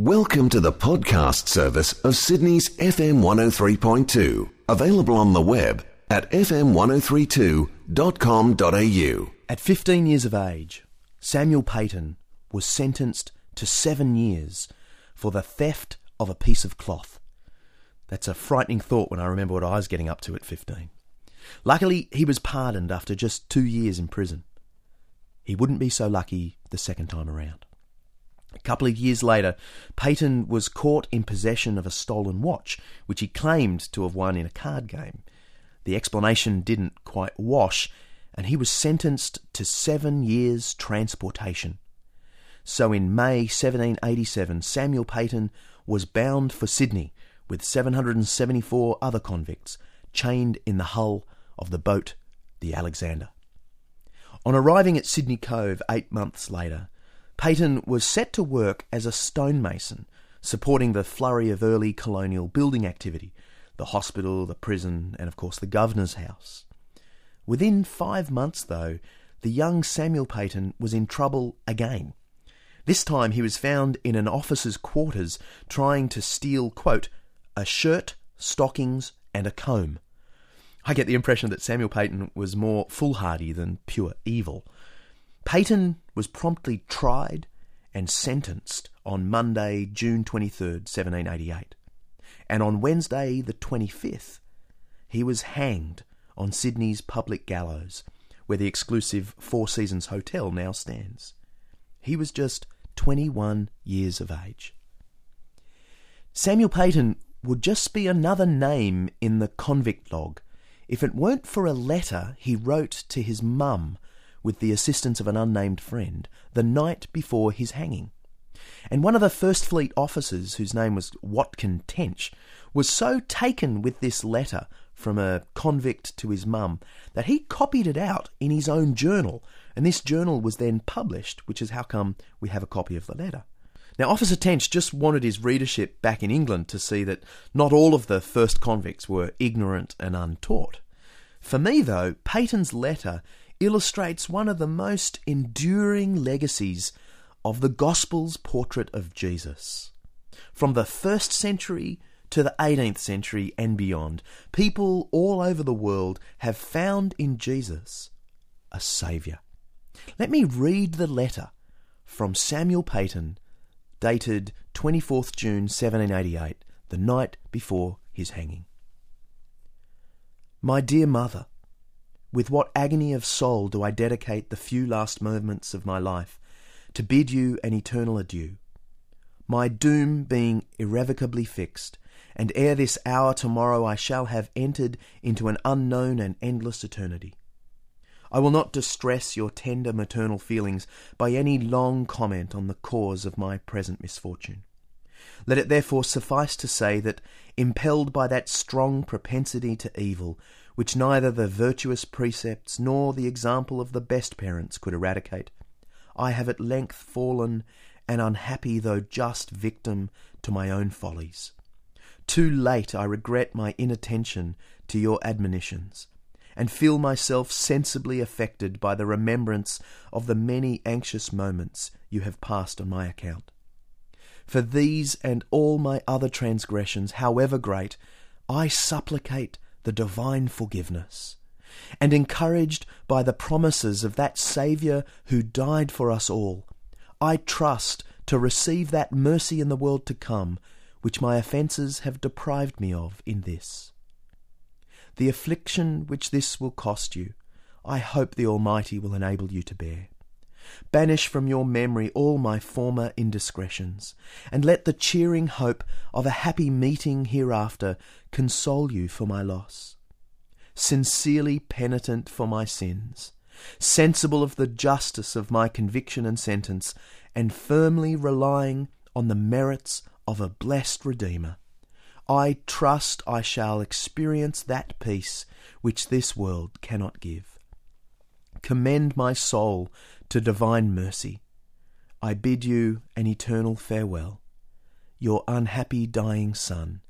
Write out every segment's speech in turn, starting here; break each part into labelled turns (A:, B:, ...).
A: Welcome to the podcast service of Sydney's FM 103.2, available on the web at fm1032.com.au.
B: At 15 years of age, Samuel Peyton was sentenced to seven years for the theft of a piece of cloth. That's a frightening thought when I remember what I was getting up to at 15. Luckily, he was pardoned after just two years in prison. He wouldn't be so lucky the second time around. A couple of years later, Peyton was caught in possession of a stolen watch, which he claimed to have won in a card game. The explanation didn't quite wash, and he was sentenced to seven years' transportation. So in May 1787, Samuel Peyton was bound for Sydney with 774 other convicts chained in the hull of the boat the Alexander. On arriving at Sydney Cove eight months later, Peyton was set to work as a stonemason, supporting the flurry of early colonial building activity the hospital, the prison, and of course the governor's house. Within five months, though, the young Samuel Peyton was in trouble again. This time he was found in an officer's quarters trying to steal, quote, a shirt, stockings, and a comb. I get the impression that Samuel Peyton was more foolhardy than pure evil. Peyton was promptly tried and sentenced on Monday, June 23rd, 1788. And on Wednesday, the 25th, he was hanged on Sydney's public gallows, where the exclusive Four Seasons Hotel now stands. He was just 21 years of age. Samuel Peyton would just be another name in the convict log if it weren't for a letter he wrote to his mum with the assistance of an unnamed friend, the night before his hanging. And one of the First Fleet officers, whose name was Watkin Tench, was so taken with this letter from a convict to his mum that he copied it out in his own journal, and this journal was then published, which is how come we have a copy of the letter. Now, Officer Tench just wanted his readership back in England to see that not all of the first convicts were ignorant and untaught. For me, though, Peyton's letter illustrates one of the most enduring legacies of the Gospel's portrait of Jesus. From the first century to the 18th century and beyond, people all over the world have found in Jesus a Saviour. Let me read the letter from Samuel Peyton, dated 24th June 1788, the night before his hanging. My dear mother, with what agony of soul do I dedicate the few last moments of my life to bid you an eternal adieu. My doom being irrevocably fixed, and ere this hour tomorrow I shall have entered into an unknown and endless eternity. I will not distress your tender maternal feelings by any long comment on the cause of my present misfortune. Let it therefore suffice to say that, impelled by that strong propensity to evil which neither the virtuous precepts nor the example of the best parents could eradicate, I have at length fallen an unhappy though just victim to my own follies. Too late I regret my inattention to your admonitions, and feel myself sensibly affected by the remembrance of the many anxious moments you have passed on my account. For these and all my other transgressions, however great, I supplicate the divine forgiveness, and encouraged by the promises of that Saviour who died for us all, I trust to receive that mercy in the world to come which my offences have deprived me of in this. The affliction which this will cost you, I hope the Almighty will enable you to bear. Banish from your memory all my former indiscretions, and let the cheering hope of a happy meeting hereafter console you for my loss. Sincerely penitent for my sins, sensible of the justice of my conviction and sentence, and firmly relying on the merits of a blessed Redeemer, I trust I shall experience that peace which this world cannot give. Commend my soul to divine mercy. I bid you an eternal farewell. Your unhappy dying son,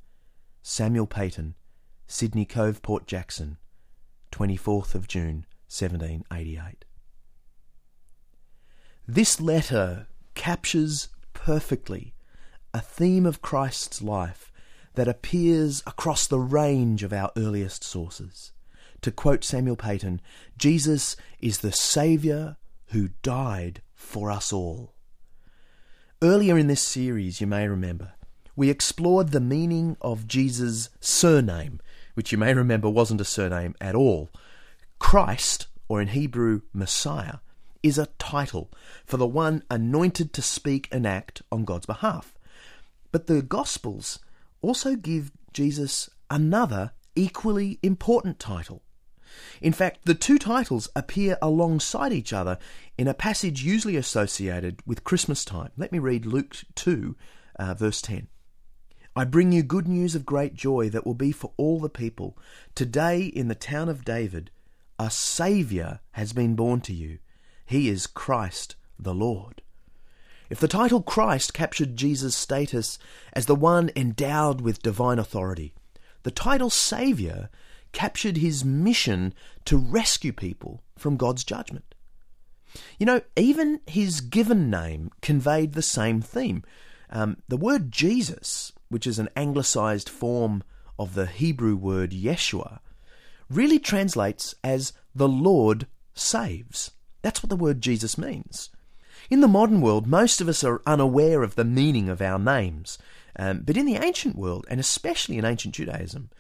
B: Samuel Peyton, Sydney Cove, Port Jackson, 24th of June, 1788. This letter captures perfectly a theme of Christ's life that appears across the range of our earliest sources. To quote Samuel Peyton, Jesus is the Saviour who died for us all. Earlier in this series, you may remember, we explored the meaning of Jesus' surname, which you may remember wasn't a surname at all. Christ, or in Hebrew, Messiah, is a title for the one anointed to speak and act on God's behalf. But the Gospels also give Jesus another equally important title. In fact, the two titles appear alongside each other in a passage usually associated with Christmas time. Let me read Luke 2, uh, verse 10. I bring you good news of great joy that will be for all the people. Today, in the town of David, a Saviour has been born to you. He is Christ the Lord. If the title Christ captured Jesus' status as the one endowed with divine authority, the title Saviour captured his mission to rescue people from God's judgment. You know, even his given name conveyed the same theme. Um, the word Jesus, which is an anglicized form of the Hebrew word Yeshua, really translates as the Lord saves. That's what the word Jesus means. In the modern world, most of us are unaware of the meaning of our names. Um, but in the ancient world, and especially in ancient Judaism,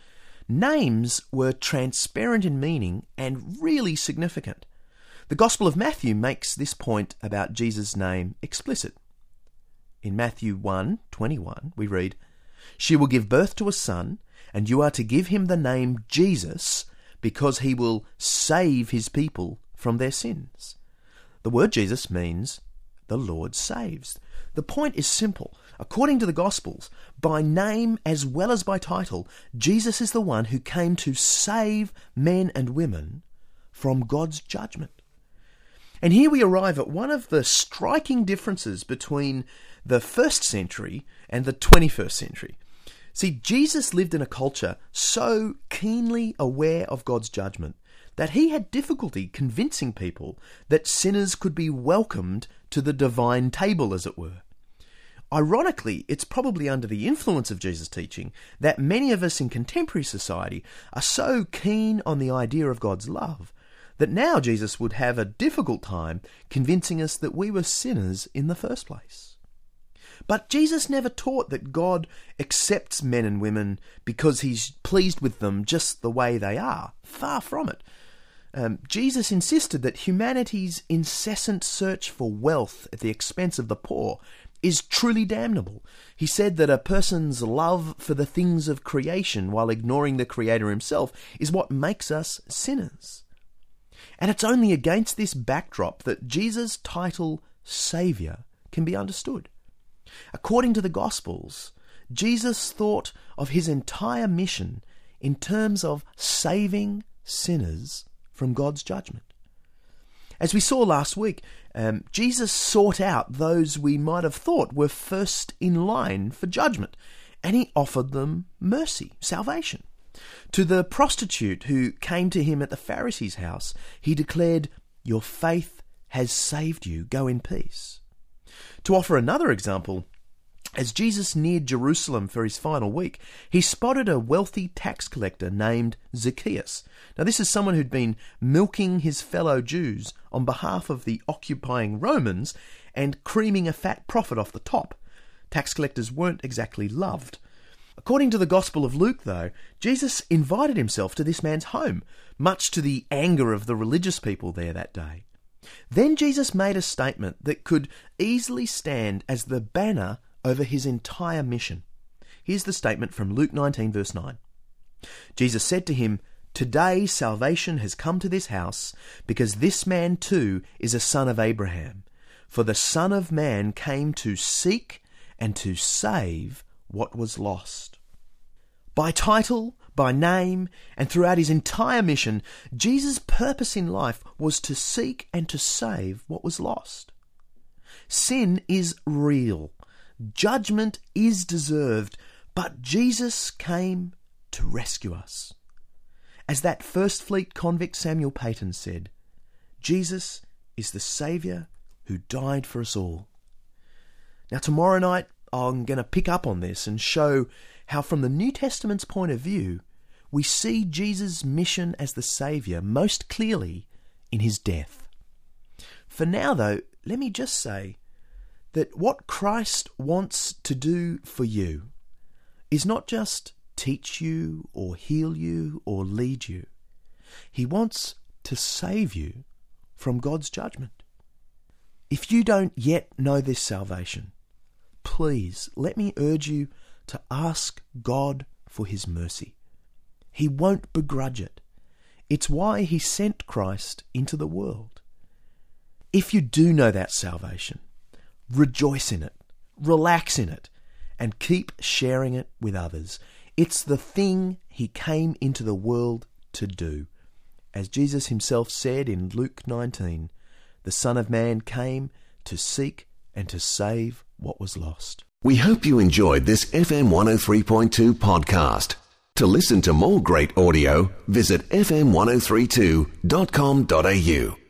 B: names were transparent in meaning and really significant. The Gospel of Matthew makes this point about Jesus' name explicit. In Matthew 1 21, we read, She will give birth to a son, and you are to give him the name Jesus, because he will save his people from their sins. The word Jesus means the Lord saves. The point is simple. According to the Gospels, by name as well as by title, Jesus is the one who came to save men and women from God's judgment. And here we arrive at one of the striking differences between the first century and the 21st century. See, Jesus lived in a culture so keenly aware of God's judgment that he had difficulty convincing people that sinners could be welcomed to the divine table, as it were. Ironically, it's probably under the influence of Jesus' teaching that many of us in contemporary society are so keen on the idea of God's love that now Jesus would have a difficult time convincing us that we were sinners in the first place. But Jesus never taught that God accepts men and women because he's pleased with them just the way they are. Far from it. Um, Jesus insisted that humanity's incessant search for wealth at the expense of the poor is truly damnable. He said that a person's love for the things of creation while ignoring the Creator himself is what makes us sinners. And it's only against this backdrop that Jesus' title, Saviour, can be understood. According to the Gospels, Jesus thought of his entire mission in terms of saving sinners from God's judgment. As we saw last week, um, Jesus sought out those we might have thought were first in line for judgment, and he offered them mercy, salvation. To the prostitute who came to him at the Pharisee's house, he declared, Your faith has saved you, go in peace. To offer another example, as Jesus neared Jerusalem for his final week, he spotted a wealthy tax collector named Zacchaeus. Now, this is someone who'd been milking his fellow Jews on behalf of the occupying Romans and creaming a fat profit off the top. Tax collectors weren't exactly loved. According to the Gospel of Luke, though, Jesus invited himself to this man's home, much to the anger of the religious people there that day. Then Jesus made a statement that could easily stand as the banner over his entire mission. Here's the statement from Luke 19, verse 9. Jesus said to him, Today salvation has come to this house, because this man too is a son of Abraham. For the Son of Man came to seek and to save what was lost. By title, by name, and throughout his entire mission, Jesus' purpose in life was to seek and to save what was lost. Sin is real. Judgment is deserved, but Jesus came to rescue us. As that First Fleet convict Samuel Peyton said, Jesus is the Saviour who died for us all. Now, tomorrow night, I'm going to pick up on this and show how, from the New Testament's point of view, we see Jesus' mission as the Saviour most clearly in his death. For now, though, let me just say that what Christ wants to do for you is not just teach you or heal you or lead you, He wants to save you from God's judgment. If you don't yet know this salvation, please let me urge you to ask God for His mercy. He won't begrudge it. It's why He sent Christ into the world. If you do know that salvation, rejoice in it, relax in it, and keep sharing it with others. It's the thing He came into the world to do. As Jesus Himself said in Luke 19, the Son of Man came to seek and to save what was lost.
A: We hope you enjoyed this FM 103.2 podcast. To listen to more great audio, visit fm1032.com.au.